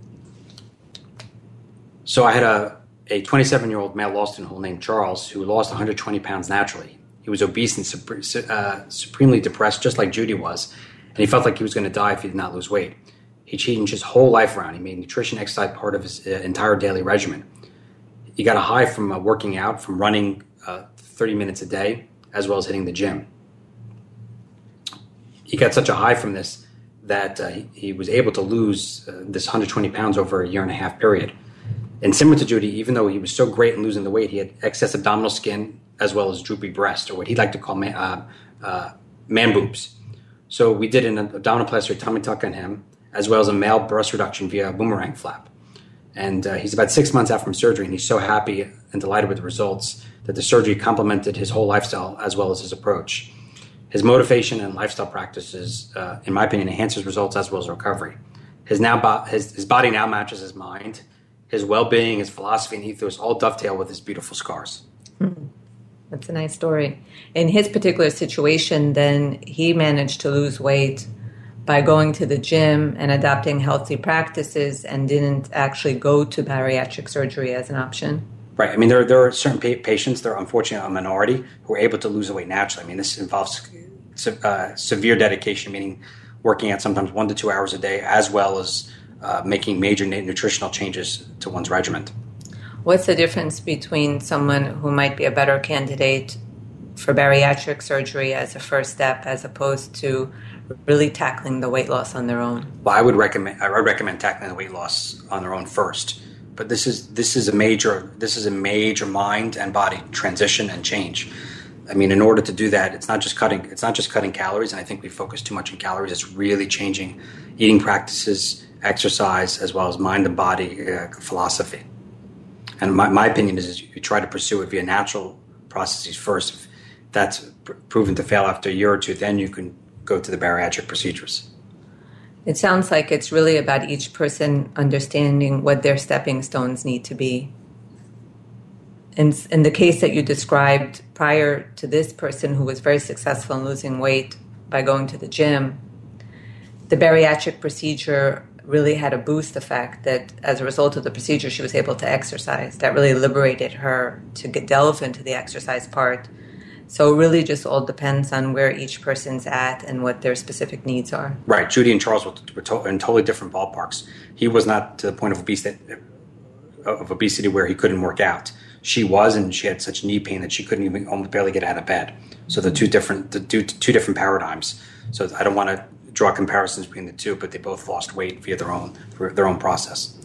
So I had a, a 27 year old male law student named Charles who lost 120 pounds naturally. He was obese and uh, supremely depressed, just like Judy was, and he felt like he was going to die if he did not lose weight. He changed his whole life around. He made nutrition, exercise part of his uh, entire daily regimen. He got a high from uh, working out, from running uh, 30 minutes a day, as well as hitting the gym. He got such a high from this that uh, he, he, was able to lose uh, this 120 pounds over a year and a half period. And similar to Judy, even though he was so great in losing the weight, he had excess abdominal skin as well as droopy breast, or what he'd like to call man, uh, man boobs. So we did an abdominoplasty tummy tuck on him as well as a male breast reduction via a boomerang flap. And uh, he's about six months out from surgery, and he's so happy and delighted with the results that the surgery complemented his whole lifestyle as well as his approach. His motivation and lifestyle practices, uh, in my opinion, enhance his results as well as recovery. His, now bo- his, his body now matches his mind. His well being, his philosophy, and ethos all dovetail with his beautiful scars. Mm. That's a nice story. In his particular situation, then he managed to lose weight by going to the gym and adopting healthy practices and didn't actually go to bariatric surgery as an option. Right. I mean, there, there are certain pa- patients, they're unfortunately a minority, who are able to lose weight naturally. I mean, this involves se- uh, severe dedication, meaning working out sometimes one to two hours a day, as well as uh, making major nutritional changes to one's regimen. What's the difference between someone who might be a better candidate for bariatric surgery as a first step as opposed to really tackling the weight loss on their own? Well, I would recommend I would recommend tackling the weight loss on their own first. But this is this is a major this is a major mind and body transition and change. I mean, in order to do that, it's not just cutting it's not just cutting calories, and I think we focus too much on calories. It's really changing eating practices, exercise, as well as mind and body uh, philosophy. And my, my opinion is, is, you try to pursue it via natural processes first. If that's pr- proven to fail after a year or two, then you can go to the bariatric procedures. It sounds like it's really about each person understanding what their stepping stones need to be. In, in the case that you described prior to this person who was very successful in losing weight by going to the gym, the bariatric procedure really had a boost effect that as a result of the procedure she was able to exercise that really liberated her to get, delve into the exercise part so it really just all depends on where each person's at and what their specific needs are. Right. Judy and charles were, were to- in totally different ballparks. He was not to the point of obesity of obesity where he couldn't work out. She was and she had such knee pain that she couldn't even almost barely get out of bed. So the two different the two, two different paradigms. So i don't want to draw comparisons between the two, but they both lost weight via their own their own process.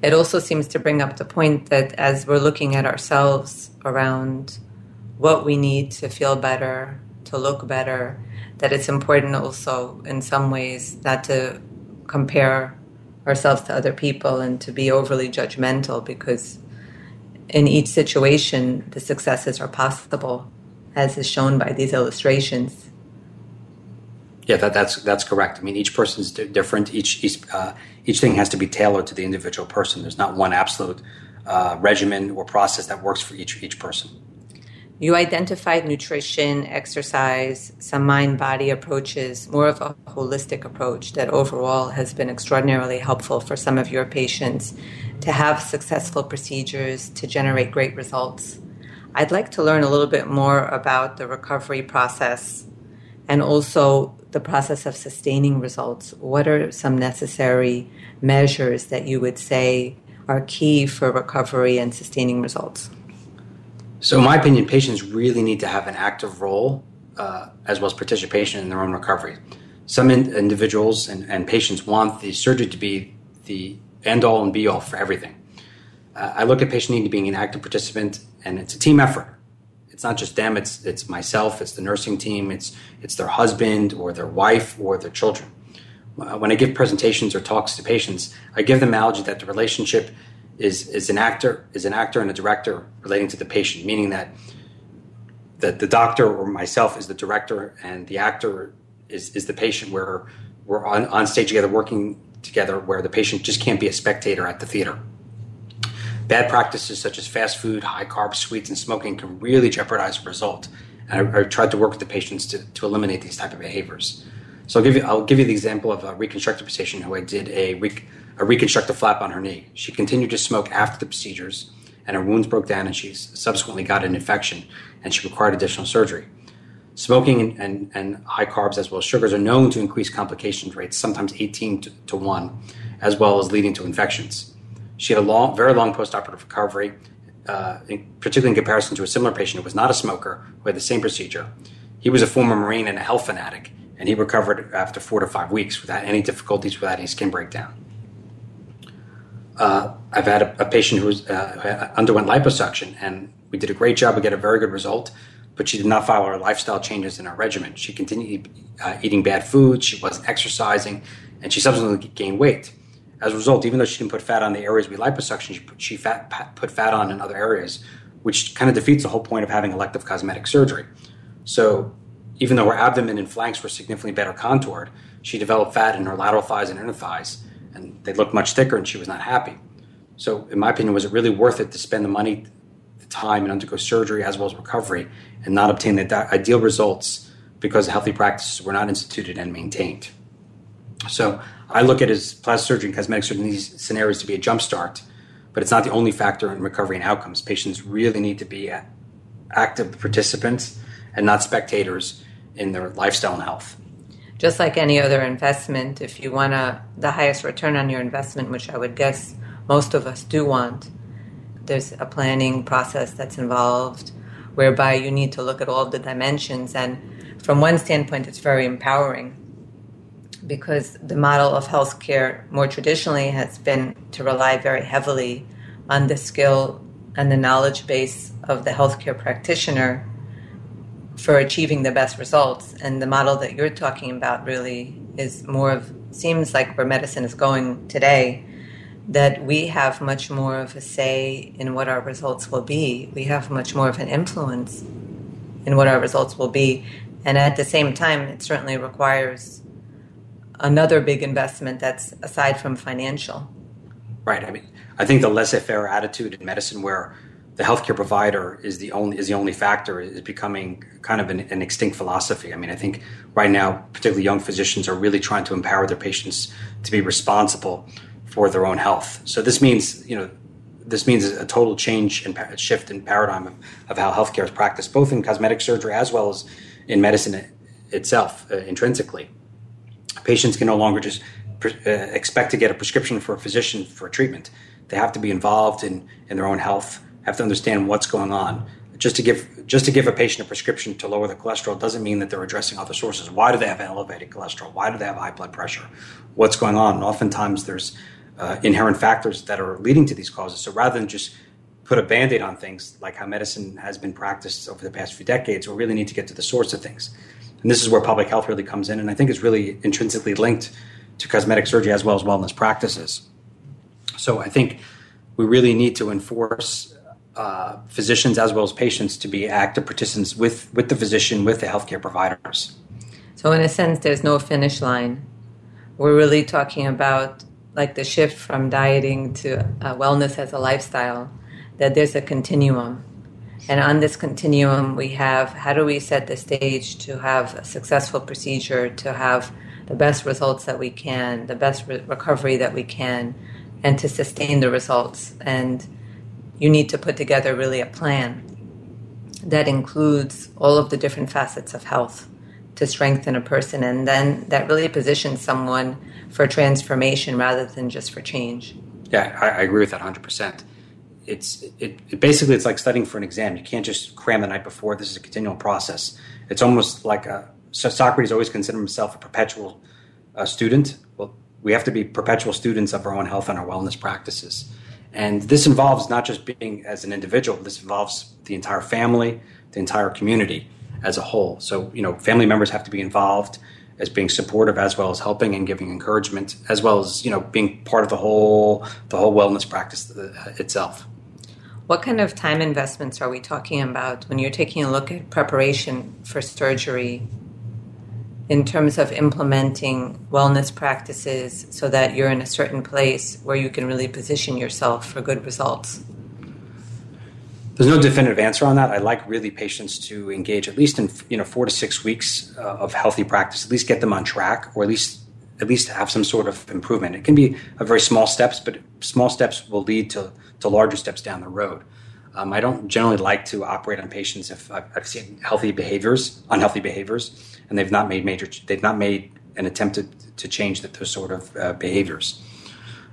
It also seems to bring up the point that as we're looking at ourselves around what we need to feel better, to look better, that it's important also in some ways not to compare ourselves to other people and to be overly judgmental because in each situation the successes are possible as is shown by these illustrations yeah, that, that's that's correct. I mean, each person's different. Each each, uh, each thing has to be tailored to the individual person. There's not one absolute uh, regimen or process that works for each each person. You identified nutrition, exercise, some mind body approaches, more of a holistic approach that overall has been extraordinarily helpful for some of your patients to have successful procedures to generate great results. I'd like to learn a little bit more about the recovery process and also the process of sustaining results, what are some necessary measures that you would say are key for recovery and sustaining results? So, in my opinion, patients really need to have an active role uh, as well as participation in their own recovery. Some in- individuals and, and, patients want the surgery to be the end all and be all for everything. Uh, I look at patient need to being an active participant, and it's a team effort it's not just them it's it's myself it's the nursing team it's it's their husband or their wife or their children when i give presentations or talks to patients i give them analogy that the relationship is is an actor is an actor and a director relating to the patient meaning that that the doctor or myself is the director and the actor is is the patient where we're on, on stage together working together where the patient just can't be a spectator at the theater Bad practices such as fast food, high carb sweets, and smoking can really jeopardize the result. And I, I tried to work with the patients to, to eliminate these type of behaviors. So I'll give you I'll give you the example of a reconstructive patient who I did a, re- a reconstructive flap on her knee. She continued to smoke after the procedures, and her wounds broke down, and she subsequently got an infection, and she required additional surgery. Smoking and, and, and, high carbs as well as sugars are known to increase complications rates, sometimes 18 to, to 1, as well as leading to infections. She had a long, very long postoperative recovery, uh, in, particularly in comparison to a similar patient who was not a smoker who had the same procedure. He was a former Marine and a health fanatic, and he recovered after four to five weeks without any difficulties, without any skin breakdown. Uh, I've had a, a patient who, uh, underwent liposuction, and we did a great job. We got a very good result, but she did not follow her lifestyle changes in her regimen. She continued uh, eating bad foods, she wasn't exercising, and she subsequently gained weight. As a result, even though she didn't put fat on the areas we liposuction, she put, she fat, put fat on in other areas, which kind of defeats the whole point of having elective cosmetic surgery. So even though her abdomen and flanks were significantly better contoured, she developed fat in her lateral thighs and inner thighs, and they looked much thicker, and she was not happy. So, in my opinion, was it really worth it to spend the money the time and undergo surgery as well as recovery and not obtain the ideal results because healthy practices were not instituted and maintained. So I look at as plastic surgery and cosmetic surgery in these scenarios to be a jumpstart, but it's not the only factor in recovery and outcomes. Patients really need to be active participants and not spectators in their lifestyle and health. Just like any other investment, if you want a, the highest return on your investment, which I would guess most of us do want, there's a planning process that's involved whereby you need to look at all the dimensions. And from one standpoint, it's very empowering because the model of healthcare more traditionally has been to rely very heavily on the skill and the knowledge base of the healthcare practitioner for achieving the best results. And the model that you're talking about really is more of, seems like where medicine is going today, that we have much more of a say in what our results will be. We have much more of an influence in what our results will be. And at the same time, it certainly requires another big investment that's aside from financial. Right. I mean, I think the laissez-faire attitude in medicine, where the healthcare provider is the only is the only factor, is becoming kind of an, an, extinct philosophy. I mean, I think right now, particularly young physicians are really trying to empower their patients to be responsible for their own health. So this means, you know, this means a total change and shift in paradigm of, of how healthcare is practiced, both in cosmetic surgery as well as in medicine itself, uh, intrinsically. Patients can no longer just pre- uh, expect to get a prescription for a physician for treatment. They have to be involved in, in their own health, have to understand what's going on. Just to give just to give a patient a prescription to lower the cholesterol doesn't mean that they're addressing other sources. Why do they have elevated cholesterol? Why do they have high blood pressure? What's going on? And oftentimes there's uh, inherent factors that are leading to these causes. So rather than just put a band aid on things like how medicine has been practiced over the past few decades, we really need to get to the source of things. And this is where public health really comes in, and I think is really intrinsically linked to cosmetic surgery as well as wellness practices. So I think we really need to enforce uh, physicians as well as patients to be active participants with, with the physician, with the healthcare providers. So, in a sense, there's no finish line. We're really talking about like the shift from dieting to uh, wellness as a lifestyle, that there's a continuum. And on this continuum, we have how do we set the stage to have a successful procedure, to have the best results that we can, the best re- recovery that we can, and to sustain the results. And you need to put together really a plan that includes all of the different facets of health to strengthen a person. And then that really positions someone for transformation rather than just for change. Yeah, I, I agree with that 100%. It's it, it, basically it's like studying for an exam. You can't just cram the night before. This is a continual process. It's almost like a, so Socrates always considered himself a perpetual uh, student. Well, we have to be perpetual students of our own health and our wellness practices. And this involves not just being as an individual. This involves the entire family, the entire community as a whole. So you know, family members have to be involved as being supportive as well as helping and giving encouragement as well as you know being part of the whole the whole wellness practice uh, itself what kind of time investments are we talking about when you're taking a look at preparation for surgery in terms of implementing wellness practices so that you're in a certain place where you can really position yourself for good results there's no definitive answer on that. I like really patients to engage at least in you know four to six weeks uh, of healthy practice. At least get them on track, or at least at least have some sort of improvement. It can be a very small steps, but small steps will lead to to larger steps down the road. Um, I don't generally like to operate on patients if I've, I've, seen healthy behaviors, unhealthy behaviors, and they've not made major. They've not made an attempt to, to change those sort of uh, behaviors.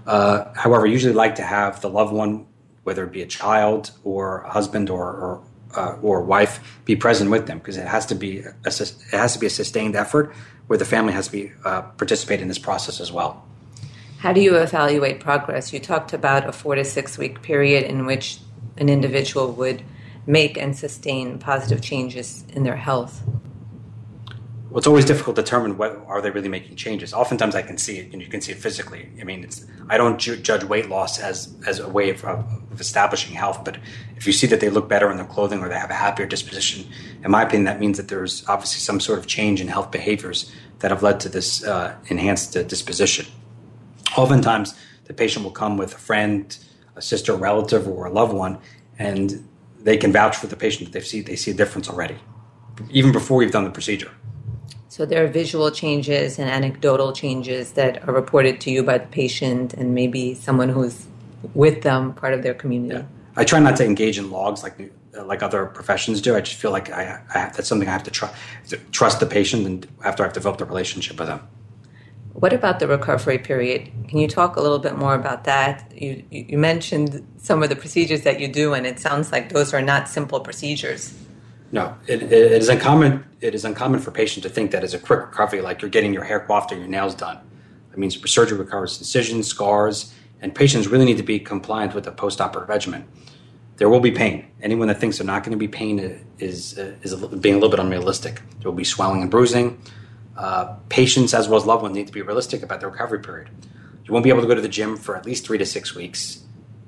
Uh, however, I usually like to have the loved one whether it be a child or a husband or or, uh, or wife, be present with them because it has to be a, it has to be a sustained effort where the family has to be uh, participate in this process as well. How do you evaluate progress? You talked about a four to six week period in which an individual would make and sustain positive changes in their health well, it's always difficult to determine what are they really making changes. Oftentimes, I can see it, and you can see it physically. I mean, it's I don't ju- judge weight loss as as a way of, of, establishing health, but if you see that they look better in their clothing or they have a happier disposition, in my opinion, that means that there's obviously some sort of change in health behaviors that have led to this uh, enhanced uh, disposition. Oftentimes, the patient will come with a friend, a sister, relative, or a loved one, and they can vouch for the patient that they see they see a difference already, even before we've done the procedure. So there are visual changes and anecdotal changes that are reported to you by the patient and maybe someone who's with them, part of their community. Yeah. I try not to engage in logs like like other professions do. I just feel like I, I have, that's something I have to, tr- to trust the patient and after I've developed a relationship with them. What about the recovery period? Can you talk a little bit more about that? You, you mentioned some of the procedures that you do, and it sounds like those are not simple procedures. No, it, it is uncommon. It is uncommon for patients to think that as a quick recovery, like you're getting your hair coiffed or your nails done. That means surgery recovers incisions, scars, and patients really need to be compliant with the post-operative regimen. There will be pain. Anyone that thinks they're not going to be pain is is being a little bit unrealistic. There will be swelling and bruising uh, patients as well as loved ones need to be realistic about the recovery period. You won't be able to go to the gym for at least three to six weeks.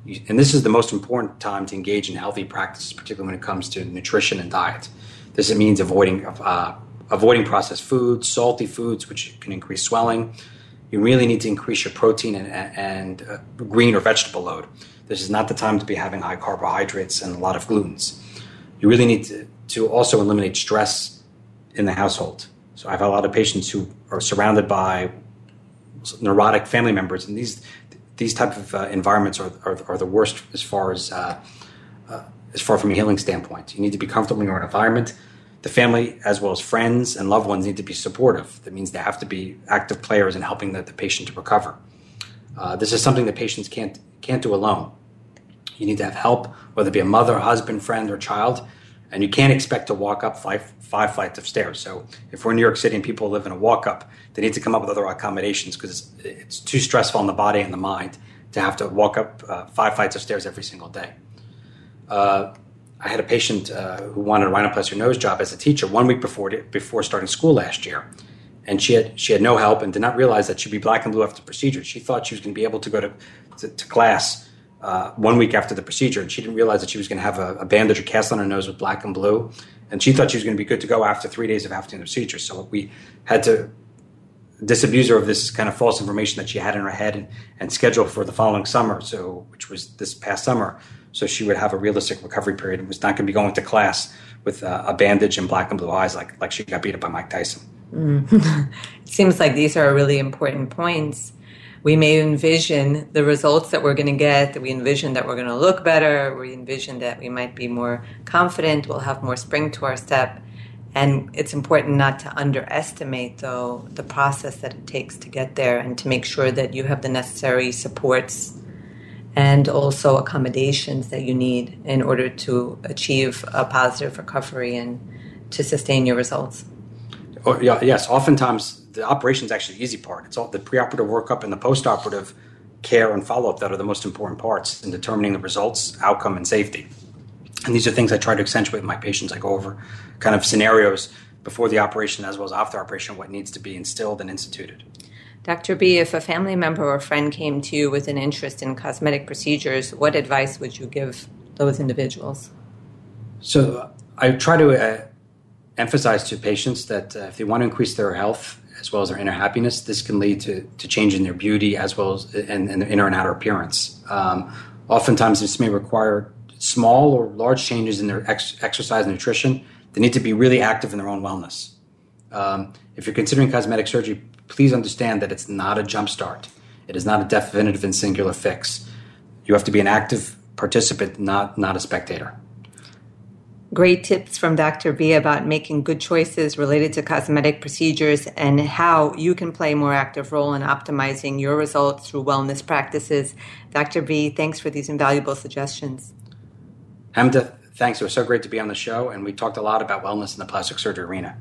You, and this is the most important time to engage in healthy practices, particularly when it comes to nutrition and diet. This means avoiding uh, avoiding processed foods, salty foods, which can increase swelling. You really need to increase your protein and, and uh, green or vegetable load. This is not the time to be having high carbohydrates and a lot of glutens. You really need to, to also eliminate stress in the household. So I've a lot of patients who are surrounded by neurotic family members, and these these type of uh, environments are, are, are, the worst as far as uh, uh, as far from a healing standpoint. You need to be comfortable in your environment. The family, as well as friends and loved ones, need to be supportive. That means they have to be active players in helping the, the patient to recover. Uh, this is something that patients can't can't do alone. You need to have help, whether it be a mother, husband, friend, or child, and you can't expect to walk up five five flights of stairs. So if we're in New York City and people live in a walk up, they need to come up with other accommodations because it's, it's, too stressful on the body and the mind to have to walk up uh, five flights of stairs every single day. Uh, I had a patient uh, who wanted a rhinoplasty nose job as a teacher one week before before starting school last year, and she had she had no help and did not realize that she'd be black and blue after the procedure. She thought she was going to be able to go to to, to class uh, one week after the procedure, and she didn't realize that she was going to have a, a, bandage or cast on her nose with black and blue, and she thought she was going to be good to go after three days of having the procedure. So we had to disabuse her of this kind of false information that she had in her head and, and schedule for the following summer, so which was this past summer, so she would have a realistic recovery period and was not going to be going to class with uh, a bandage and black and blue eyes like like she got beat up by Mike Tyson. Mm. it seems like these are really important points we may envision the results that we're going to get, that we envision that we're going to look better, we envision that we might be more confident, we'll have more spring to our step. And it's important not to underestimate, though, the process that it takes to get there and to make sure that you have the necessary supports and also accommodations that you need in order to achieve a positive recovery and to sustain your results. Oh, yeah, yes, oftentimes the operation is actually the easy part. It's all the preoperative workup and the postoperative care and follow up that are the most important parts in determining the results, outcome, and safety. And these are things I try to accentuate with my patients. I go over kind of scenarios before the operation as well as after operation, what needs to be instilled and instituted. Dr. B, if a family member or friend came to you with an interest in cosmetic procedures, what advice would you give those individuals? So I try to uh, emphasize to patients that uh, if they want to increase their health as well as their inner happiness, this can lead to, to change in their beauty as well as in, in their inner and outer appearance. Um, oftentimes, this may require small or large changes in their ex- exercise and nutrition. They need to be really active in their own wellness. Um, if you're considering cosmetic surgery, please understand that it's not a jump start. It is not a definitive and singular fix. You have to be an active participant, not not a spectator great tips from Dr. B about making good choices related to cosmetic procedures and how you can play a more active role in optimizing your results through wellness practices. Dr. B, thanks for these invaluable suggestions. Hemda, thanks. It was so great to be on the show, and we talked a lot about wellness in the plastic surgery arena.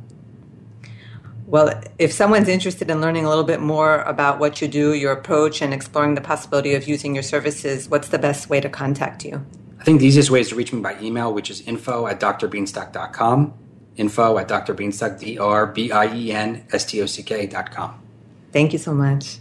Well, if someone's interested in learning a little bit more about what you do, your approach, and exploring the possibility of using your services, what's the best way to contact you? I think the easiest way is to reach me by email, which is info at drbienstock.com. Info at drbienstock, D R B I E N S T O C K.com. Thank you so much.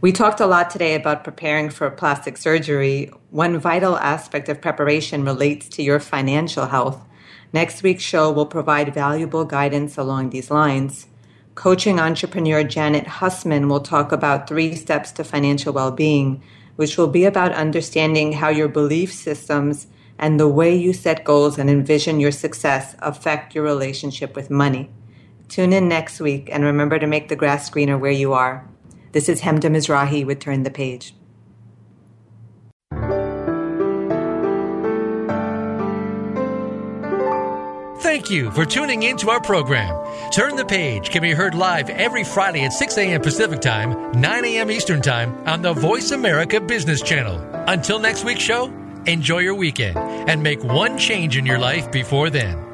We talked a lot today about preparing for plastic surgery. One vital aspect of preparation relates to your financial health. Next week's show will provide valuable guidance along these lines. Coaching entrepreneur Janet Hussman will talk about three steps to financial well being which will be about understanding how your belief systems and the way you set goals and envision your success affect your relationship with money. Tune in next week and remember to make the grass greener where you are. This is Hemda Mizrahi with Turn the Page. Thank you for tuning in to our program. Turn the Page can be heard live every Friday at 6 a.m. Pacific Time, 9 a.m. Eastern Time on the Voice America Business Channel. Until next week's show, enjoy your weekend and make one change in your life before then.